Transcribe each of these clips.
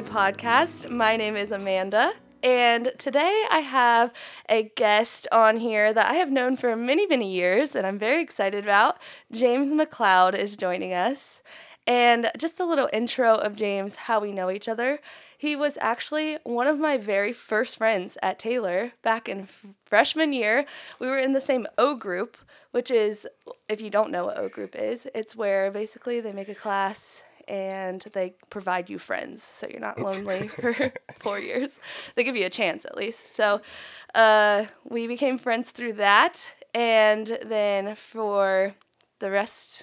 Good podcast. My name is Amanda, and today I have a guest on here that I have known for many, many years, and I'm very excited about. James McCloud is joining us. And just a little intro of James, how we know each other. He was actually one of my very first friends at Taylor back in f- freshman year. We were in the same O group, which is, if you don't know what O group is, it's where basically they make a class and they provide you friends so you're not lonely for four years. They give you a chance at least. So uh, we became friends through that. And then for the rest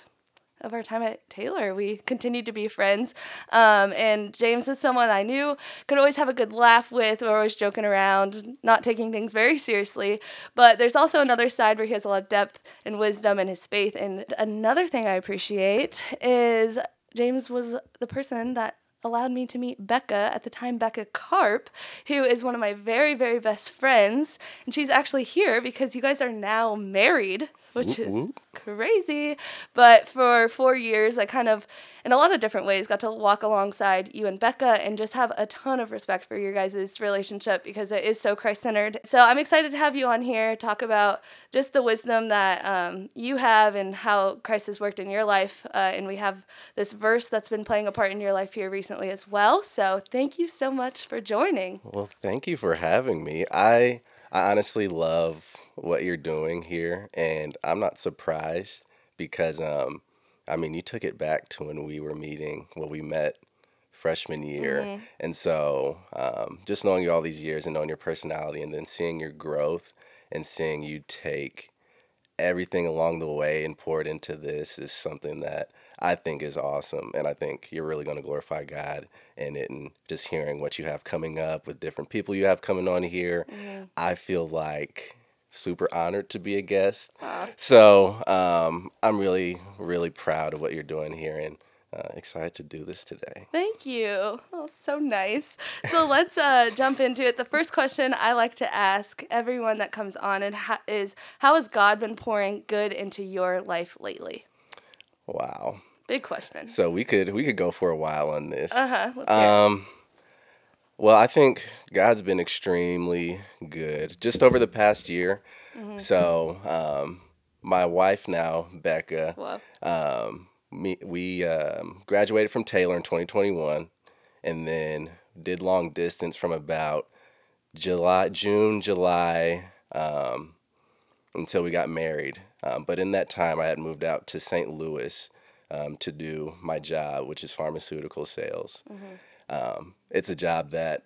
of our time at Taylor. We continued to be friends. Um, and James is someone I knew could always have a good laugh with. We are always joking around, not taking things very seriously. But there's also another side where he has a lot of depth and wisdom and his faith. And another thing I appreciate is James was the person that allowed me to meet Becca, at the time Becca Karp, who is one of my very, very best friends. And she's actually here because you guys are now married, which is crazy. But for four years, I kind of, in a lot of different ways, got to walk alongside you and Becca and just have a ton of respect for your guys' relationship because it is so Christ centered. So I'm excited to have you on here, talk about just the wisdom that um, you have and how Christ has worked in your life. Uh, and we have this verse that's been playing a part in your life here recently as well. So thank you so much for joining. Well, thank you for having me. I I honestly love what you're doing here, and I'm not surprised because um, I mean, you took it back to when we were meeting, well, we met freshman year, mm-hmm. and so um, just knowing you all these years and knowing your personality, and then seeing your growth and seeing you take everything along the way and pour it into this is something that I think is awesome. And I think you're really going to glorify God in it. And just hearing what you have coming up with different people you have coming on here, mm-hmm. I feel like super honored to be a guest. So um, I'm really, really proud of what you're doing here and uh, excited to do this today. Thank you. Oh, so nice. So let's uh, jump into it. The first question I like to ask everyone that comes on and ha- is How has God been pouring good into your life lately? Wow. Big question. So we could we could go for a while on this. Uh huh. Um, well, I think God's been extremely good just over the past year. Mm-hmm. So, um, my wife now, Becca, um, me, we um, graduated from Taylor in 2021 and then did long distance from about July, June, July um, until we got married. Um, but in that time, I had moved out to St. Louis um, to do my job, which is pharmaceutical sales. Mm-hmm. Um, it's a job that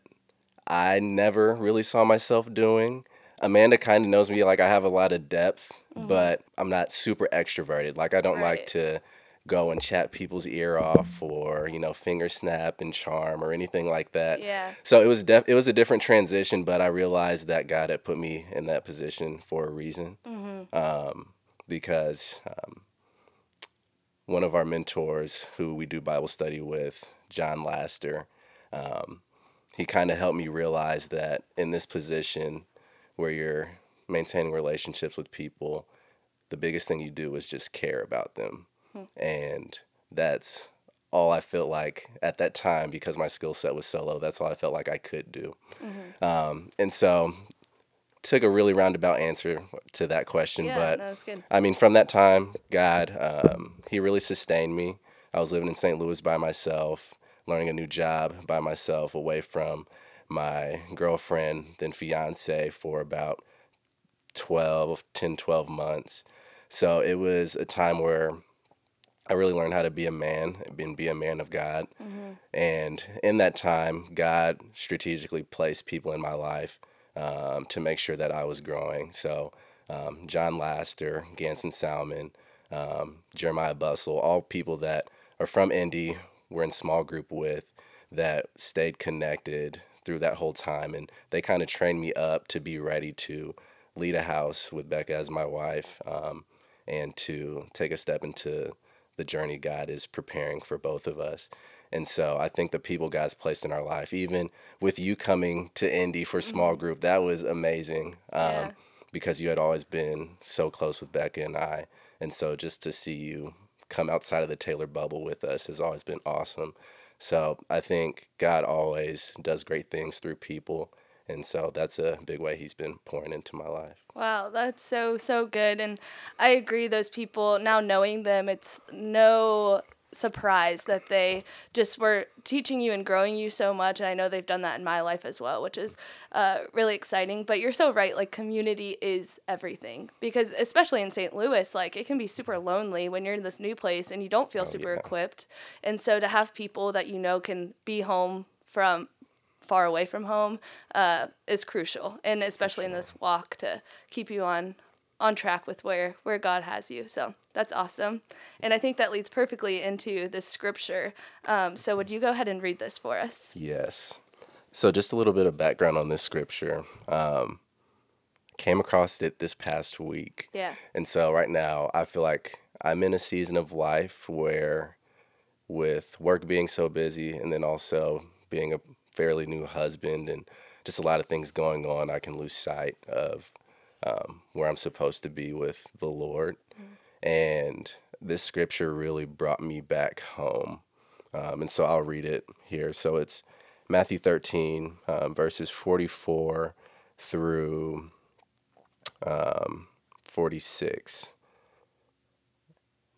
I never really saw myself doing. Amanda kind of knows me like I have a lot of depth, mm-hmm. but I'm not super extroverted. Like I don't right. like to go and chat people's ear off or you know finger snap and charm or anything like that. Yeah. So it was def- it was a different transition, but I realized that God had put me in that position for a reason. Mm-hmm. Um, because um, one of our mentors, who we do Bible study with, John Laster, um, he kind of helped me realize that in this position where you're maintaining relationships with people, the biggest thing you do is just care about them. Hmm. And that's all I felt like at that time because my skill set was so low. That's all I felt like I could do. Mm-hmm. Um, and so took a really roundabout answer to that question, yeah, but I mean, from that time, God, um, He really sustained me. I was living in St. Louis by myself learning a new job by myself away from my girlfriend, then fiance, for about 12, 10, 12 months. So it was a time where I really learned how to be a man and be a man of God. Mm-hmm. And in that time, God strategically placed people in my life um, to make sure that I was growing. So um, John Laster, Ganson Salmon, um, Jeremiah Bustle, all people that are from Indy, were in small group with that stayed connected through that whole time and they kind of trained me up to be ready to lead a house with becca as my wife um, and to take a step into the journey god is preparing for both of us and so i think the people god's placed in our life even with you coming to indy for small mm-hmm. group that was amazing um, yeah. because you had always been so close with becca and i and so just to see you come outside of the Taylor bubble with us has always been awesome. So I think God always does great things through people. And so that's a big way he's been pouring into my life. Wow, that's so, so good. And I agree, those people, now knowing them, it's no surprise that they just were teaching you and growing you so much. And I know they've done that in my life as well, which is uh, really exciting. But you're so right. Like, community is everything because, especially in St. Louis, like, it can be super lonely when you're in this new place and you don't feel oh, super yeah. equipped. And so to have people that you know can be home from far away from home uh, is crucial, and especially in this walk to keep you on on track with where where God has you. So that's awesome, and I think that leads perfectly into this scripture. Um, so would you go ahead and read this for us? Yes. So just a little bit of background on this scripture. Um, came across it this past week. Yeah. And so right now I feel like I'm in a season of life where with work being so busy and then also being a fairly new husband and just a lot of things going on, I can lose sight of um, where I'm supposed to be with the Lord. Mm-hmm. And this scripture really brought me back home. Um, and so I'll read it here. So it's Matthew 13, um, verses 44 through um, 46.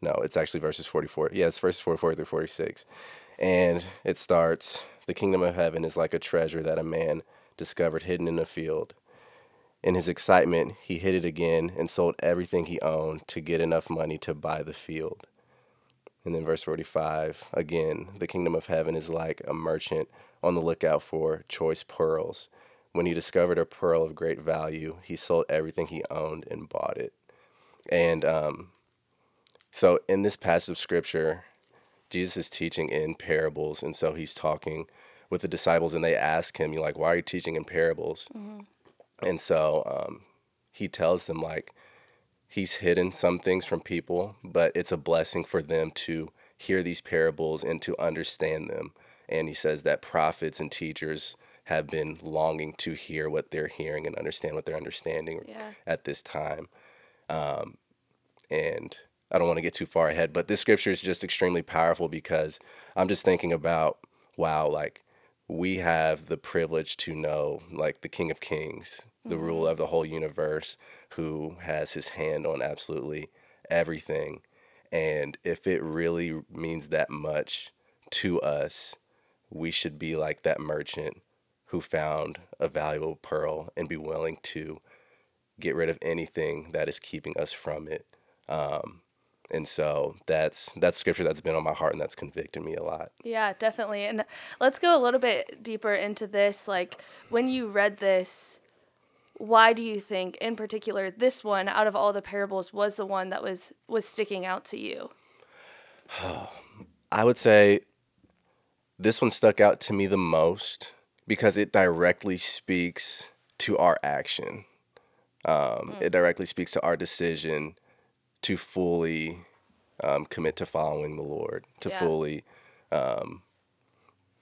No, it's actually verses 44. Yeah, it's verses 44 through 46. And it starts The kingdom of heaven is like a treasure that a man discovered hidden in a field. In his excitement, he hid it again and sold everything he owned to get enough money to buy the field. And then verse 45 again, the kingdom of heaven is like a merchant on the lookout for choice pearls. When he discovered a pearl of great value, he sold everything he owned and bought it. And um, so in this passage of scripture, Jesus is teaching in parables. And so he's talking with the disciples and they ask him, you're like, why are you teaching in parables? Mm-hmm. And so um, he tells them, like, he's hidden some things from people, but it's a blessing for them to hear these parables and to understand them. And he says that prophets and teachers have been longing to hear what they're hearing and understand what they're understanding yeah. at this time. Um, and I don't want to get too far ahead, but this scripture is just extremely powerful because I'm just thinking about, wow, like we have the privilege to know like the King of Kings, the mm-hmm. ruler of the whole universe, who has his hand on absolutely everything. And if it really means that much to us, we should be like that merchant who found a valuable pearl and be willing to get rid of anything that is keeping us from it. Um, and so that's that's scripture that's been on my heart and that's convicted me a lot yeah definitely and let's go a little bit deeper into this like when you read this why do you think in particular this one out of all the parables was the one that was was sticking out to you i would say this one stuck out to me the most because it directly speaks to our action um, mm. it directly speaks to our decision to fully um, commit to following the Lord, to yeah. fully um,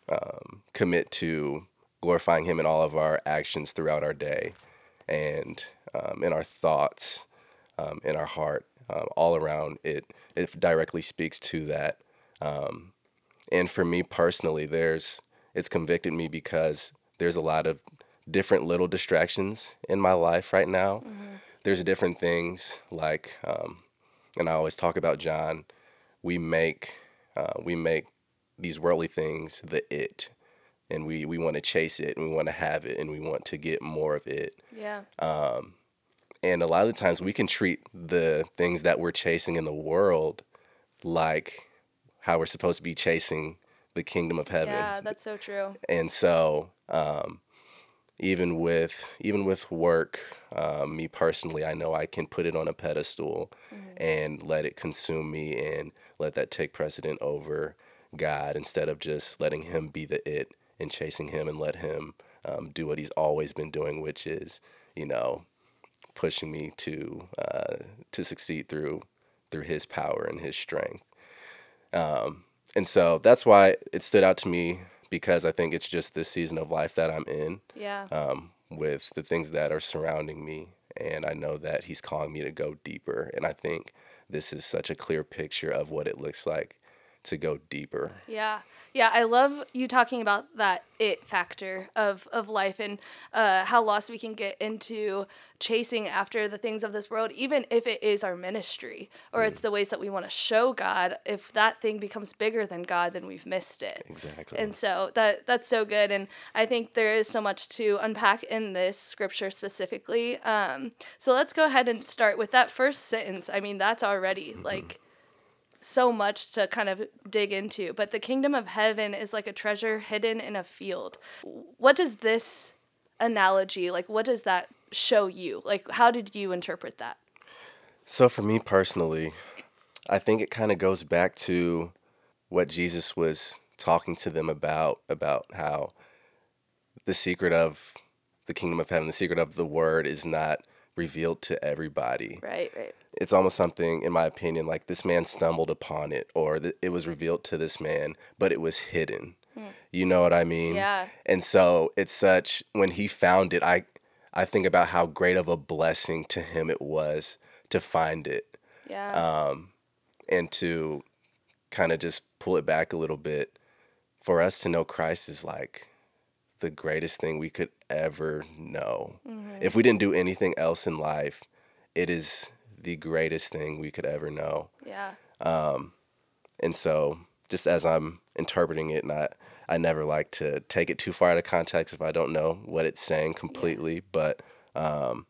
um, commit to glorifying Him in all of our actions throughout our day and um, in our thoughts, um, in our heart, uh, all around it. It directly speaks to that. Um, and for me personally, there's it's convicted me because there's a lot of different little distractions in my life right now. Mm-hmm. There's different things like um, and I always talk about John. We make uh, we make these worldly things the it, and we we want to chase it and we want to have it and we want to get more of it. Yeah. Um, and a lot of the times we can treat the things that we're chasing in the world like how we're supposed to be chasing the kingdom of heaven. Yeah, that's so true. And so, um, even with even with work, um, me personally, I know I can put it on a pedestal mm-hmm. and let it consume me and let that take precedent over God instead of just letting Him be the it and chasing Him and let Him um, do what He's always been doing, which is you know pushing me to uh, to succeed through through His power and His strength. Um, and so that's why it stood out to me because I think it's just this season of life that I'm in. Yeah. Um, with the things that are surrounding me, and I know that He's calling me to go deeper. And I think this is such a clear picture of what it looks like to go deeper. Yeah. Yeah, I love you talking about that it factor of, of life and uh, how lost we can get into chasing after the things of this world, even if it is our ministry or it's the ways that we want to show God. If that thing becomes bigger than God, then we've missed it. Exactly. And so that that's so good, and I think there is so much to unpack in this scripture specifically. Um, so let's go ahead and start with that first sentence. I mean, that's already like so much to kind of dig into. But the kingdom of heaven is like a treasure hidden in a field. What does this analogy like? What does that show you? Like, how did you interpret that? So for me personally, I think it kind of goes back to what Jesus was talking to them about about how the secret of the kingdom of heaven, the secret of the word is not revealed to everybody. Right, right. It's almost something in my opinion like this man stumbled upon it or th- it was revealed to this man, but it was hidden. You know what I mean? Yeah. And so it's such when he found it, I I think about how great of a blessing to him it was to find it Yeah. Um, and to kind of just pull it back a little bit for us to know Christ is like the greatest thing we could ever know. If we didn't do anything else in life, it is the greatest thing we could ever know. yeah. And so, just as I'm interpreting it, and I, I never like to take it too far out of context if I don't know what it's saying completely. But um,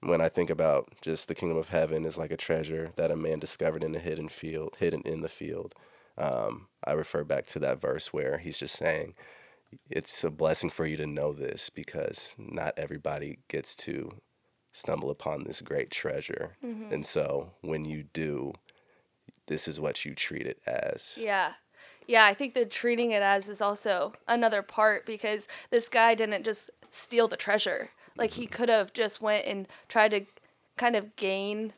when I think about just the kingdom of heaven is like a treasure that a man discovered in a hidden field, hidden in the field, um, I refer back to that verse where he's just saying, it's a blessing for you to know this because not everybody gets to stumble upon this great treasure. And so when you do, this is what you treat it as. Yeah. Yeah, I think the treating it as is also another part because this guy didn't just steal the treasure. Like he could have just went and tried to kind of gain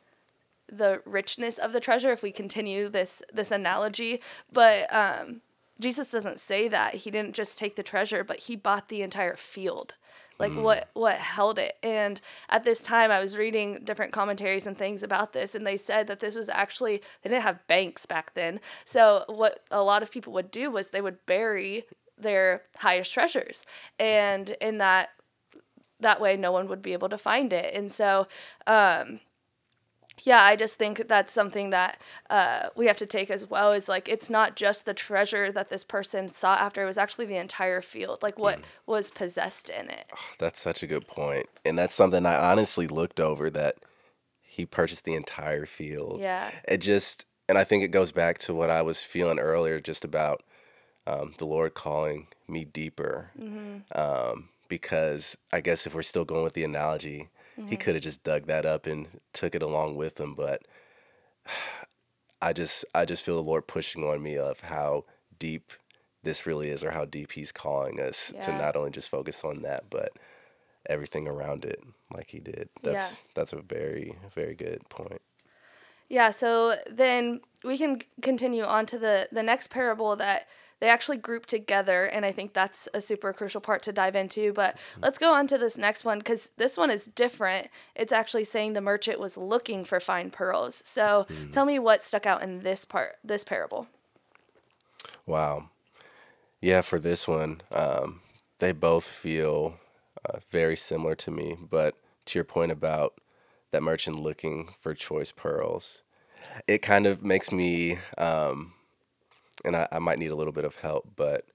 the richness of the treasure if we continue this this analogy, but um Jesus doesn't say that. He didn't just take the treasure, but he bought the entire field. Like what what held it. And at this time I was reading different commentaries and things about this and they said that this was actually they didn't have banks back then. So what a lot of people would do was they would bury their highest treasures. And in that that way no one would be able to find it. And so um yeah, I just think that's something that uh, we have to take as well. Is like it's not just the treasure that this person sought after; it was actually the entire field, like what was possessed in it. That's such a good. And that's something I honestly looked over that he purchased the entire field. Yeah. It just, and I think it goes back to what I was feeling earlier just about um, the Lord calling me deeper. Um, because I guess if we're still going with the analogy, he could have just dug that up and took it along with him. But I just, I just feel the Lord pushing on me of how deep this really is or how deep he's calling us to not only just focus on that, but everything around it like he did. That's Yeah. that's a very very good point. Yeah, so then we can continue on to the the next parable that they actually group together and I think that's a super crucial part to dive into, but let's go on to this next one cuz this one is different. It's actually saying the merchant was looking for fine pearls. So tell me what stuck out in this part this parable. Wow. Yeah, for this one, um, they both feel uh, very similar to me. But to your point about that merchant looking for choice pearls, it kind of makes me, um, and I, I might need a little bit of help, but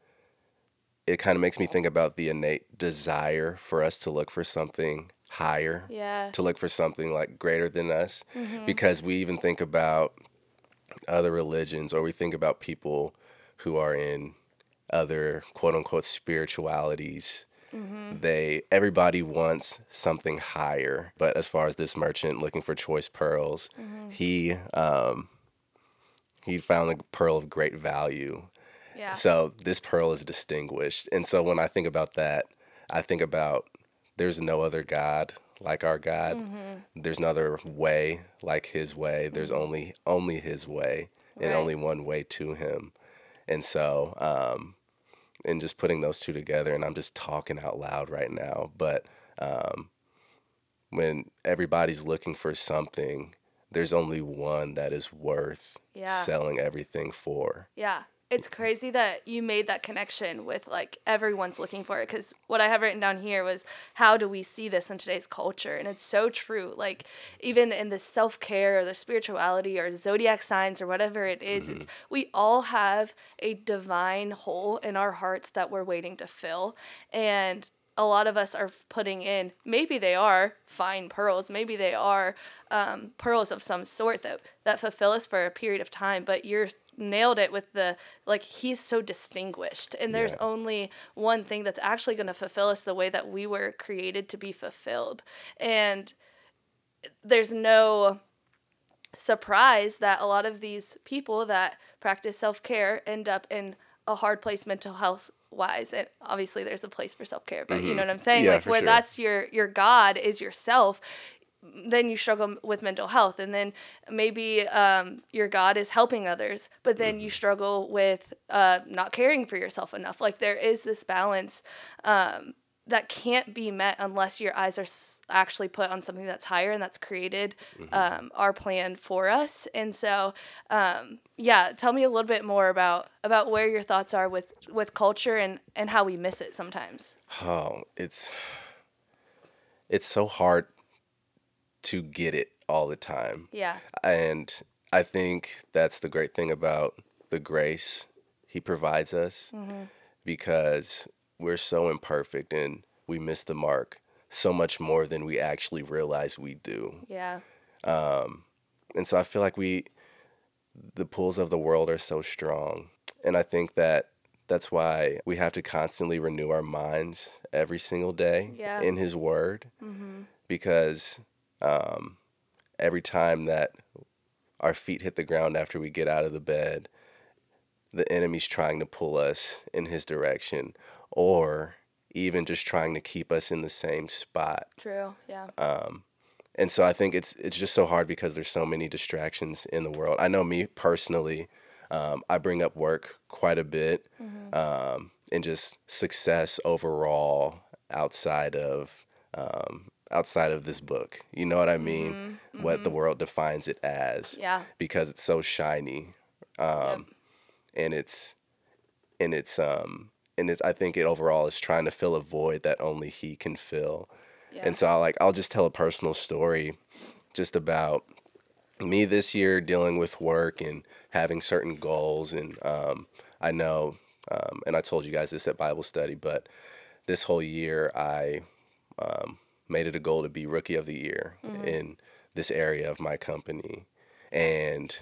it kind of makes me think about the innate desire for us to look for something higher Yeah. to look for something like greater than us. Mm-hmm. Because we even think about other religions or we think about people who are in other quote unquote spiritualities mm-hmm. they everybody wants something higher but as far as this merchant looking for choice pearls mm-hmm. he um he found a pearl of great value Yeah. so this pearl is distinguished. And so when I think about that, I think about there's no other God like our God. Mm-hmm. There's no other way like his way. There's only only his way and Right. only one way to him. And so um and just putting those two together and I'm just talking out loud right now, but um when everybody's looking for something, there's only one that is worth Yeah. selling everything for. Yeah. It's crazy that you made that connection with like everyone's looking for it because what I have written down here was how do we see this in today's culture? And it's so true. Like, even in the self care or the spirituality or zodiac signs or whatever it is, it's mm-hmm. we all have a divine hole in our hearts that we're waiting to fill. And a lot of us are putting in maybe they are fine pearls maybe they are um, pearls of some sort that that fulfill us for a period of time but you're nailed it with the like he's so distinguished and there's Yeah. only one thing that's actually going to fulfill us the way that we were created to be fulfilled and there's no surprise that a lot of these people that practice self-care end up in a hard place mental health wise and obviously there's a place for self-care but you know what i'm saying Mm-hmm. Yeah, like where sure. that's your your god is yourself then you struggle with mental health and then maybe um, your god is helping others but then Mm-hmm. you struggle with uh, not caring for yourself enough like there is this balance um, that can't be met unless your eyes are s- actually put on something that's higher and that's created um, our plan for us. And so um, yeah tell me a little bit more about about where your thoughts are with with culture and and how we miss it sometimes. Oh, it's it's so hard to get it all the time. yeah. And I think that's the great thing about the grace he provides us because we're so imperfect and we miss the mark so much more than we actually realize we do. yeah And so I feel like we, the pulls of the world are so strong. And I think that that's why we have to constantly renew our minds every single day Yeah. in His Word. Because um, every time that our feet hit the ground after we get out of the bed, the enemy's trying to pull us in His direction or even just trying to keep us in the same spot. true yeah and so I think it's it's just so hard because there's so many distractions in the world. I know me personally, um, I bring up work quite a bit, um, and just success overall outside of um, outside of this book. You know what I mean? What the world defines it as, Yeah. because it's so shiny, um, and it's and it's um and it's I think it overall is trying to fill a void that only he can fill. Yeah. And so I like I'll just tell a personal story just about me this year dealing with work and having certain goals and um, I know um, and I told you guys this at Bible study, but this whole year I um, made it a goal to be rookie of the year in this area of my company. And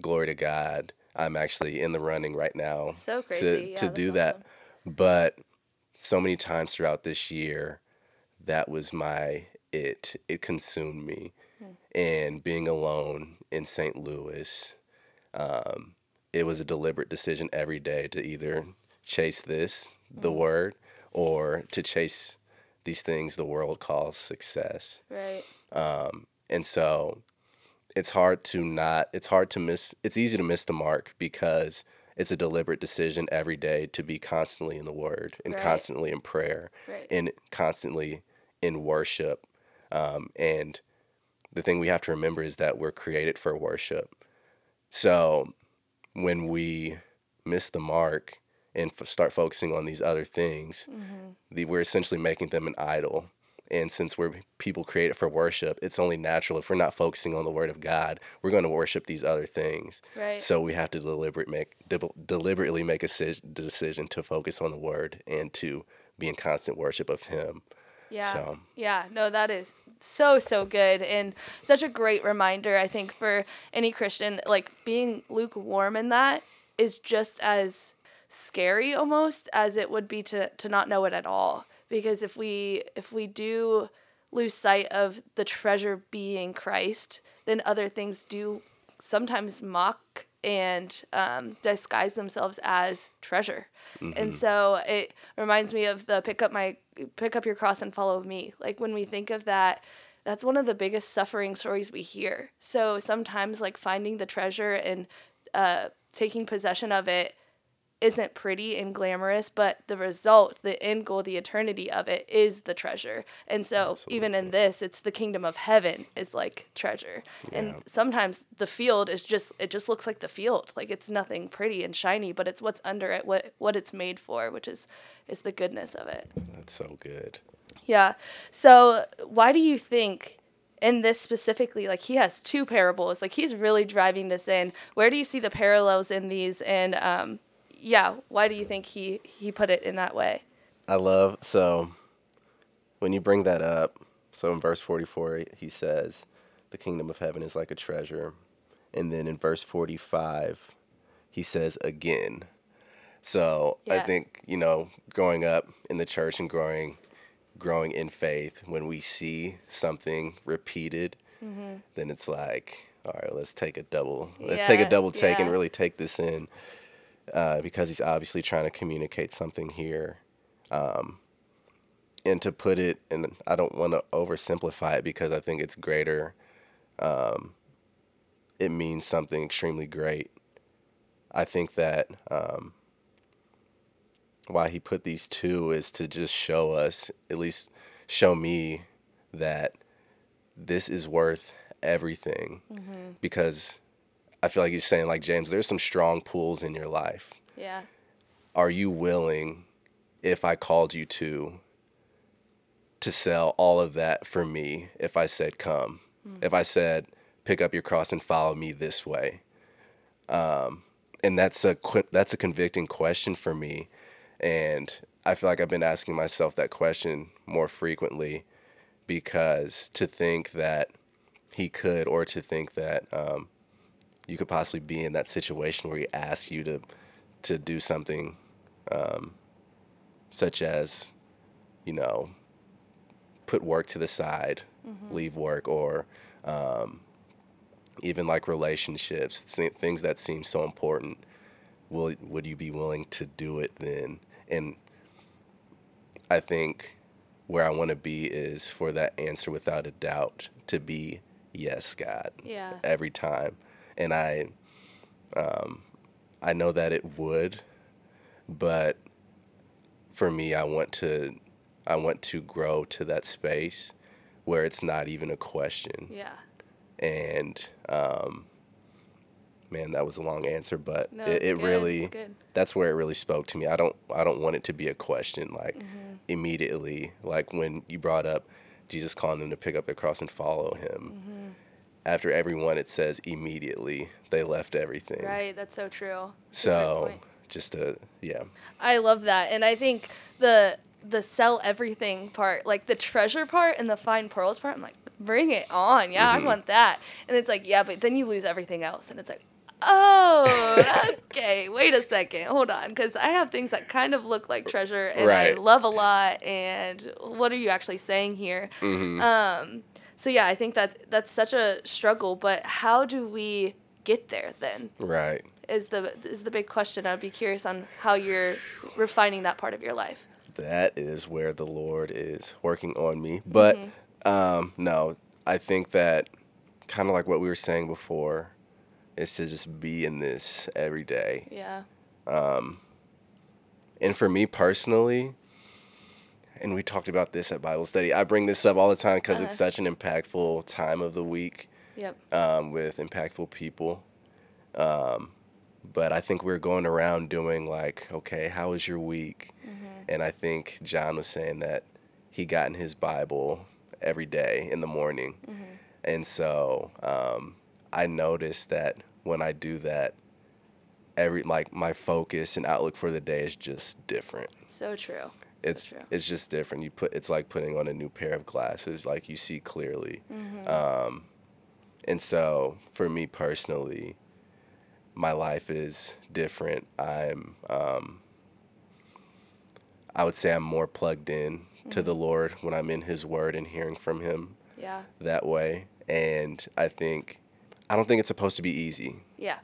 glory to God, I'm actually in the running right now So crazy. to Yeah, to do that. But so many times throughout this year, that was my it. It consumed me. And being alone in St. Louis, um, it was a deliberate decision every day to either chase this, the word, or to chase these things the world calls success. right Um, And so it's hard to not, it's hard to miss, it's easy to miss the mark because it's a deliberate decision every day to be constantly in the word and Right. constantly in prayer Right. and constantly in worship. Um, and the thing we have to remember is that we're created for worship. So when we miss the mark and f- start focusing on these other things, the, we're essentially making them an idol. And since we're people created for worship, it's only natural if we're not focusing on the Word of God, we're going to worship these other things. Right. So we have to deliberate make de- deliberately make a cis- decision to focus on the Word and to be in constant worship of Him. Yeah. So- Yeah, no, that is so, so good. And such a great reminder, I think, for any Christian. Like being lukewarm in that is just as scary almost as it would be to, to not know it at all. Because if we if we do lose sight of the treasure being Christ, then other things do sometimes mock and um, disguise themselves as treasure. And so it reminds me of the pick up my pick up your cross and follow me. Like when we think of that, that's one of the biggest suffering stories we hear. So sometimes like finding the treasure and uh, taking possession of it isn't pretty and glamorous, but the result, the end goal, the eternity of it is the treasure. And so Absolutely. even in this, it's the kingdom of heaven is like treasure. Yeah. And sometimes the field is just it just looks like the field. Like it's nothing pretty and shiny, but it's what's under it, what what it's made for, which is is the goodness of it. That's so good. Yeah. So why do you think in this specifically, like he has two parables, like he's really driving this in. Where do you see the parallels in these and um yeah, why do you think he he put it in that way? I love so when you bring that up. So in verse 44 he says, "The kingdom of heaven is like a treasure." And then in verse 45 he says again. So yeah. I think, you know, growing up in the church and growing growing in faith, when we see something repeated, mm-hmm. then it's like, all right, let's take a double, let's yeah, take a double take yeah. and really take this in uh, because he's obviously trying to communicate something here. Um, and to put it, and I don't want to oversimplify it because I think it's greater. Um, it means something extremely great. I think that um, why he put these two is to just show us, at least show me, that this is worth everything. Mm-hmm. Because I feel like he's saying, like James, there's some strong pulls in your life. Yeah. Are you willing, if I called you to, to sell all of that for me if I said, come? Mm. If I said, pick up your cross and follow me this way? Um, and that's a that's a convicting question for me, and I feel like I've been asking myself that question more frequently, because to think that he could, or to think that um, you could possibly be in that situation where he asks you to to do something um, such as you know put work to the side mm-hmm. leave work or um, even like relationships things that seem so important will would you be willing to do it then? And i think where i want to be is for that answer without a doubt to be yes god yeah. every time and I, um, I know that it would, but for me, I want to, I want to grow to that space where it's not even a question. Yeah. And, um, man, that was a long answer, but no, it, it really, that's where it really spoke to me. I don't, I don't want it to be a question like mm-hmm. immediately, like when you brought up Jesus calling them to pick up their cross and follow him. Mm-hmm after everyone it says immediately they left everything. Right, that's so true. That's so just a yeah. I love that. And I think the the sell everything part, like the treasure part and the find pearls part, I'm like, bring it on. Yeah, mm-hmm. I want that. And it's like, yeah, but then you lose everything else. And it's like, oh, okay. Wait a second. Hold on. Because I have things that kind of look like treasure and right. I love a lot. And what are you actually saying here? Mm-hmm. Um, so yeah, I think that that's such a struggle. But how do we get there then? Right. Is the is the big question. I'd be curious on how you're refining that part of your life. That is where the Lord is working on me. But mm-hmm. um, no, I think that kind of like what we were saying before is to just be in this every day. Yeah. Um, and for me personally, and we talked about this at Bible study. I bring this up all the time because uh-huh. it's such an impactful time of the week. Yep. Um, with impactful people. Um, but I think we're going around doing like, okay, how was your week? Mm-hmm. And I think John was saying that he got in his Bible every day in the morning. Mm-hmm. And so um, I noticed that when I do that, every like my focus and outlook for the day is just different. So true it's true. it's just different. You put it's like putting on a new pair of glasses. Like you see clearly. Mm-hmm. Um, and so for me personally, my life is different. I'm um, I would say I'm more plugged in mm-hmm. to the mm-hmm. Lord when I'm in His Word and hearing from Him. Yeah. That way, and I think I don't think it's supposed to be easy. Yeah.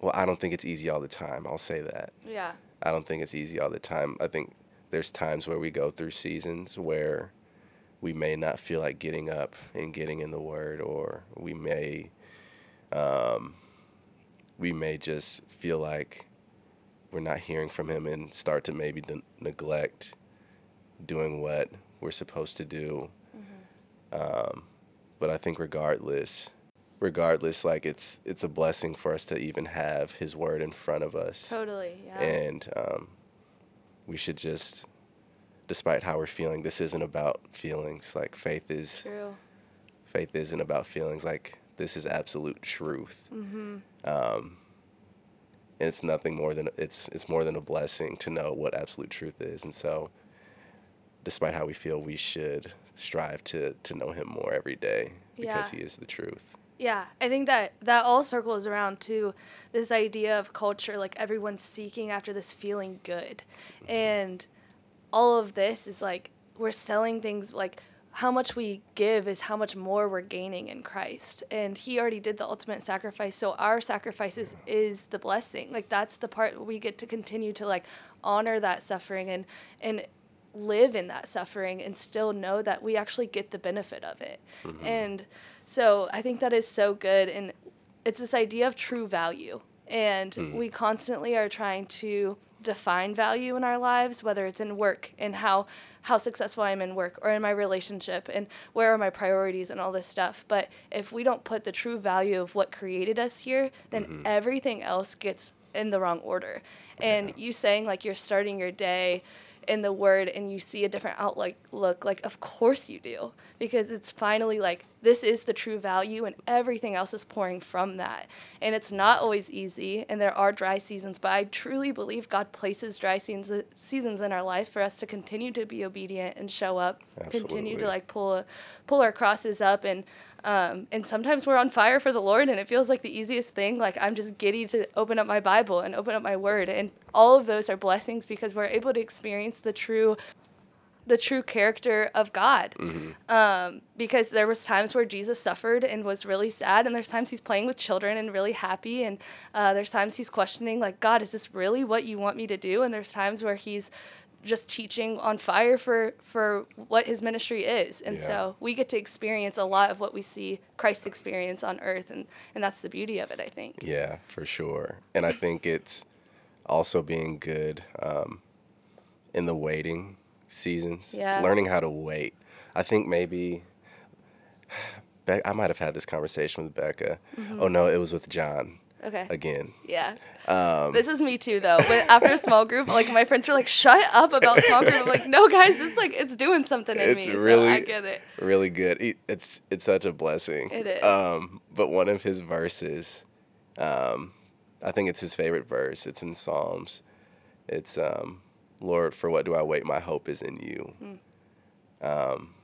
Well, I don't think it's easy all the time. I'll say that. Yeah. I don't think it's easy all the time. I think there's times where we go through seasons where we may not feel like getting up and getting in the word or we may um, we may just feel like we're not hearing from him and start to maybe de- neglect doing what we're supposed to do. Um, but I think regardless, regardless, like it's it's a blessing for us to even have His Word in front of us, Totally. Yeah. and um, we should just, despite how we're feeling, this isn't about feelings. Like faith is True. faith isn't about feelings. Like this is absolute truth. Mm-hmm. Um, and it's nothing more than it's it's more than a blessing to know what absolute truth is. And so, despite how we feel, we should strive to to know Him more every day because Yeah. He is the truth. Yeah, I think that that all circles around to this idea of culture, like everyone's seeking after this feeling good, mm-hmm. and all of this is like we're selling things like how much we give is how much more we're gaining in Christ, and He already did the ultimate sacrifice. So our sacrifice is, is the blessing. Like that's the part we get to continue to like honor that suffering and and live in that suffering and still know that we actually get the benefit of it. Mm-hmm. And so I think that is so good. And it's this idea of true value. And hmm. we constantly are trying to define value in our lives, whether it's in work and how how successful I am in work or in my relationship and where are my priorities and all this stuff. But if we don't put the true value of what created us here, then mm-hmm. everything else gets in the wrong order. And you saying like you're starting your day in the word and you see a different outlook look like of course you do. Because it's finally like this is the true value and everything else is pouring from that. And it's not always easy and there are dry seasons but i truly believe god places dry seasons seasons in our life for us to continue to be obedient and show up continue to like pull pull our crosses up and um, and sometimes we're on fire for the Lord, and it feels like the easiest thing. Like I'm just giddy to open up my Bible and open up my Word, and all of those are blessings because we're able to experience the true, the true character of God. Um, because there was times where Jesus suffered and was really sad, and there's times he's playing with children and really happy, and uh, there's times he's questioning like, God, is this really what you want me to do? And there's times where he's just teaching on fire for for what his ministry is and Yeah. so we get to experience a lot of what we see christ experience on earth and and that's the beauty of it i think Yeah, for sure. And I think it's also being good um, in the waiting seasons. Yeah. Learning how to wait. I think maybe Be- I might have had this conversation with Becca. Mm-hmm. Oh no, it was with John okay again. yeah Um, this is me too though but after a small group like my friends are like shut up about small group i'm like no guys it's like it's doing something in It's me so i really- get it really good. It's it's such a blessing. It is. Um, but one of his verses, um, I think it's his favorite verse. It's in Psalms. It's um, Lord, for what do I wait? My hope is in you. Um,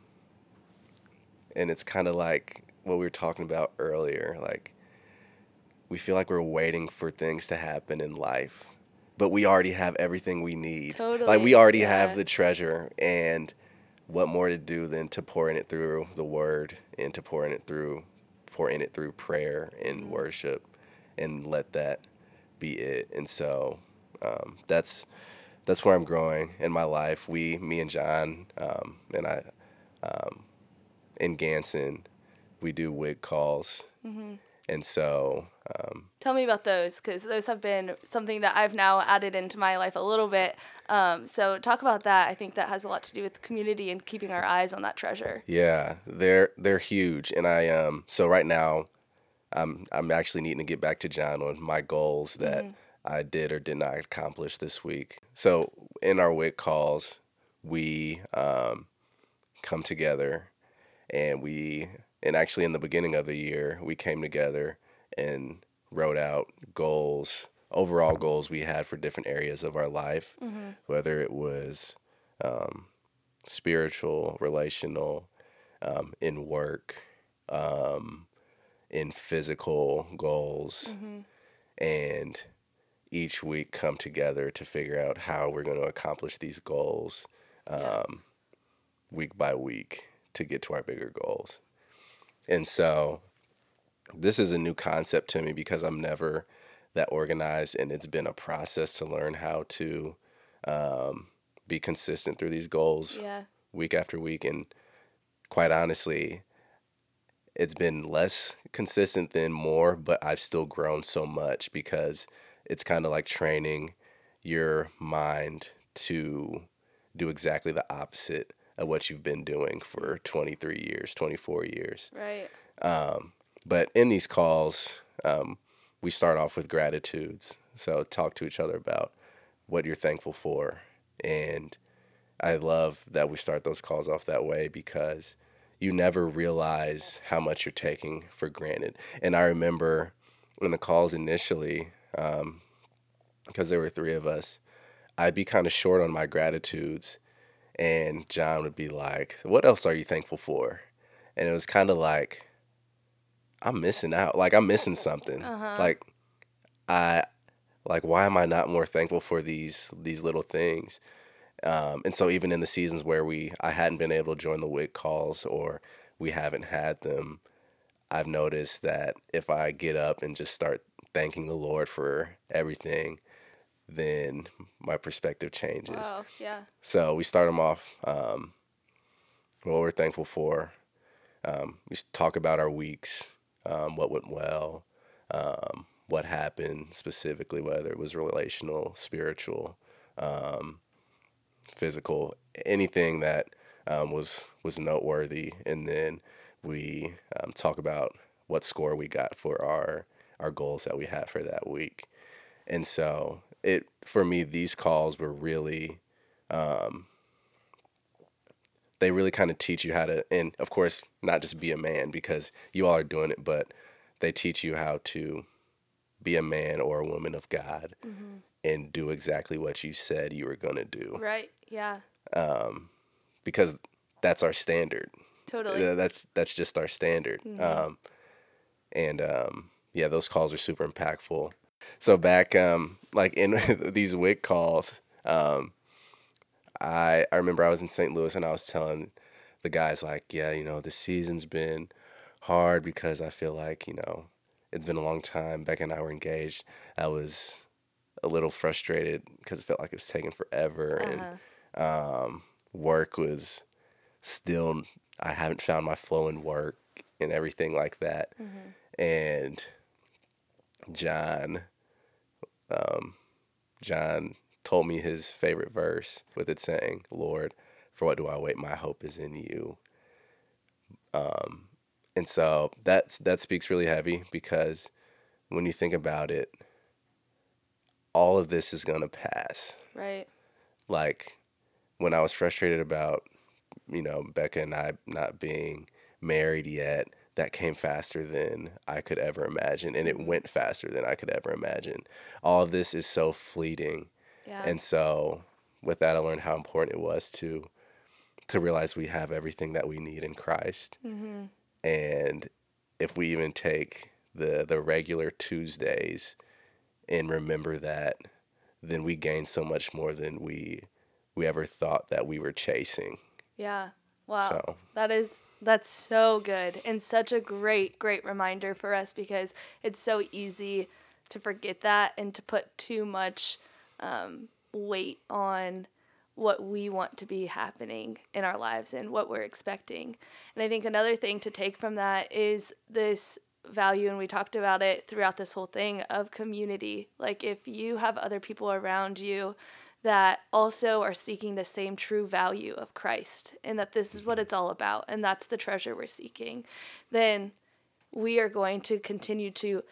and it's kind of like what we were talking about earlier. Like we feel like we're waiting for things to happen in life, but we already have everything we need. Like we already yeah. have the treasure and what more to do than to pour in it through the word and to pour in it through pour in it through prayer and worship and let that be it. And so um, that's that's where i'm growing in my life. We me and john um, and i um, in ganson we do wig calls and so um, Tell me about those because those have been something that I've now added into my life a little bit. Um, so talk about that. I think that has a lot to do with community and keeping our eyes on that treasure. Yeah, they're they're huge, and I um so right now, I'm I'm actually needing to get back to John on my goals that I did or did not accomplish this week. So in our WIC calls, we um come together, and we and actually in the beginning of the year we came together and wrote out goals overall goals we had for different areas of our life whether it was um, spiritual relational um, in work um, in physical goals. And each week come together to figure out how we're going to accomplish these goals um, week by week to get to our bigger goals and so this is a new concept to me because I'm never that organized, and it's been a process to learn how to um, be consistent through these goals Yeah. week after week. And quite honestly, it's been less consistent than more, but I've still grown so much because it's kind of like training your mind to do exactly the opposite of what you've been doing for 23 years, 24 years. Right. Um, but in these calls, um, we start off with gratitudes. So talk to each other about what you're thankful for. And I love that we start those calls off that way because you never realize how much you're taking for granted. And I remember in the calls initially, um, because there were three of us, I'd be kind of short on my gratitudes. And John would be like, What else are you thankful for? And it was kind of like, I'm missing out. Like, I'm missing something. Uh-huh. Like, I, like, why am I not more thankful for these these little things? Um, and so even in the seasons where we I hadn't been able to join the WIC calls or we haven't had them, I've noticed that if I get up and just start thanking the Lord for everything, then my perspective changes. Wow. Yeah. So we start them off um, what we're thankful for. Um, we talk about our weeks, um, what went well, um, what happened specifically, whether it was relational, spiritual, um, physical, anything that um, was was noteworthy, and then we um, talk about what score we got for our our goals that we had for that week. And so it for me these calls were really um, they really kind of teach you how to and of course not just be a man because you all are doing it but they teach you how to be a man or a woman of God and do exactly what you said you were going to do Right. Yeah. um, because that's our standard Totally. that's that's just our standard. Um, and um, yeah, those calls are super impactful. So back um, like in these WIC calls, um, I I remember I was in St. Louis and I was telling the guys like, yeah, you know, the season's been hard because I feel like you know it's been a long time. Becca and I were engaged. I was a little frustrated because it felt like it was taking forever and Uh-huh. um, work was still I haven't found my flow in work and everything like that. And John, um, John told me his favorite verse with it saying, "Lord, for what do I wait? My hope is in you." Um, and so that's that speaks really heavy because when you think about it, all of this is gonna pass Right. like when I was frustrated about, you know, Becca and I not being married yet, that came faster than I could ever imagine. And it went faster than I could ever imagine. All of this is so fleeting. Yeah. And so with that I learned how important it was to to realize we have everything that we need in Christ. mm-hmm. And if we even take the the regular Tuesdays and remember that, then we gain so much more than we we ever thought that we were chasing. Yeah. Wow. So That is that's so good and such a great great reminder for us because it's so easy to forget that and to put too much um, weight on what we want to be happening in our lives and what we're expecting. And I think another thing to take from that is this value and we talked about it throughout this whole thing of community. Like if you have other people around you that also are seeking the same true value of Christ and that this is what mm-hmm. it's all about and that's the treasure we're seeking, then we are going to continue to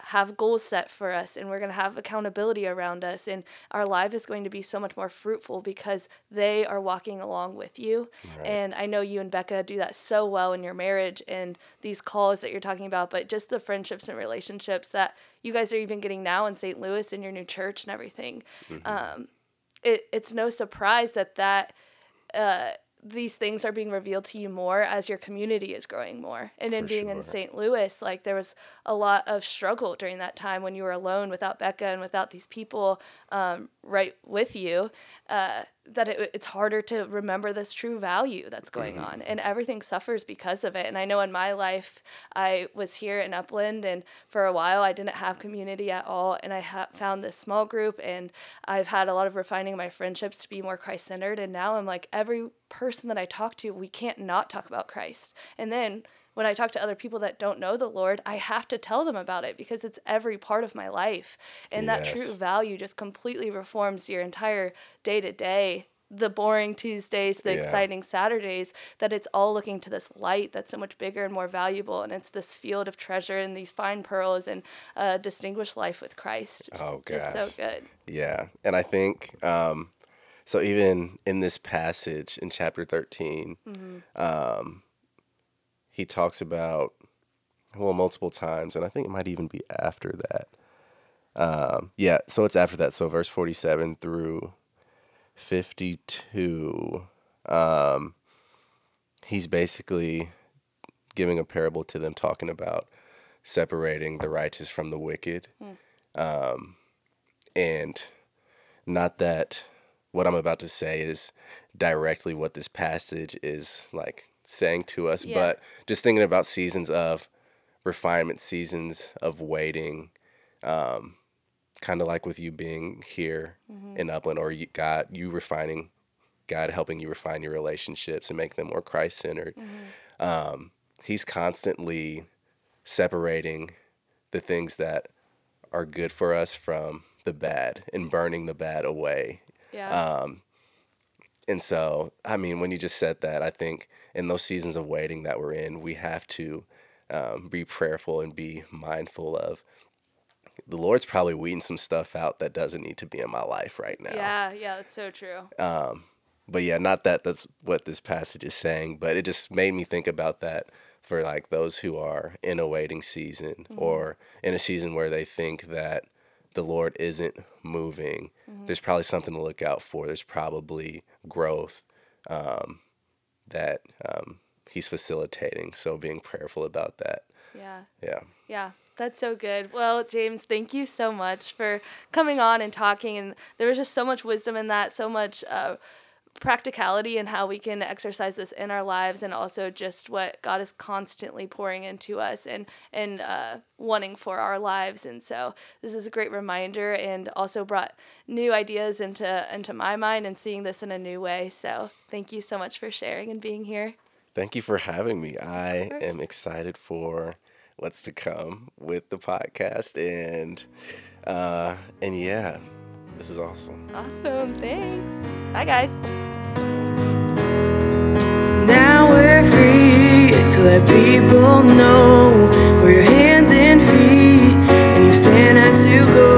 have goals set for us and we're going to have accountability around us and our life is going to be so much more fruitful because they are walking along with you. Right. and i know you and becca do that so well in your marriage and these calls that you're talking about but just the friendships and relationships that you guys are even getting now in st louis in your new church and everything. Um, it, it's no surprise that that uh, these things are being revealed to you more as your community is growing more. And in being in. St. Louis, like there was a lot of struggle during that time when you were alone without Becca and without these people um, right with you. Uh, that it, it's harder to remember this true value that's going mm-hmm. on, and everything suffers because of it. And I know in my life, I was here in Upland, and for a while I didn't have community at all, and I ha- found this small group, and I've had a lot of refining my friendships to be more Christ centered, and now I'm like every person that I talk to, we can't not talk about Christ. And then when I talk to other people that don't know the Lord, I have to tell them about it because it's every part of my life. And that true value just completely reforms your entire day to day. The boring Tuesdays, the Yeah. exciting Saturdays, that it's all looking to this light that's so much bigger and more valuable. And it's this field of treasure and these fine pearls and a distinguished life with Christ. Just, Oh, just so good. Yeah, and I think um, so. Even in this passage in chapter 13 um, he talks about well multiple times, and I think it might even be after that. Um, yeah, so it's after that. So verse forty-seven through fifty-two. Um, he's basically giving a parable to them, talking about separating the righteous from the wicked. Um, and not that what I'm about to say is directly what this passage is like saying to us, Yeah. but just thinking about seasons of refinement, seasons of waiting, um, kind of like with you being here in Upland, or you, God, you refining, God helping you refine your relationships and make them more Christ centered. Um, he's constantly separating the things that are good for us from the bad and burning the bad away. Yeah. Um, and so, I mean, when you just said that, I think in those seasons of waiting that we're in, we have to um, be prayerful and be mindful of the Lord's probably weeding some stuff out that doesn't need to be in my life right now. yeah, yeah, that's so true. But yeah, not that that's what this passage is saying, but it just made me think about that for like those who are in a waiting season or in a season where they think that the Lord isn't moving. There's probably something to look out for. There's probably growth um, that um, He's facilitating. So being prayerful about that. Yeah. Yeah. Yeah, that's so good. Well, James, thank you so much for coming on and talking. And there was just so much wisdom in that, so much uh, practicality and how we can exercise this in our lives, and also just what God is constantly pouring into us and and uh, wanting for our lives. And so this is a great reminder, and also brought new ideas into into my mind and seeing this in a new way. So thank you so much for sharing and being here. Thank you for having me. I am excited for what's to come with the podcast and uh and yeah, this is awesome. Awesome. Thanks. Bye, guys. Now we're free to let people know we're hands and feet, and you sent us to go.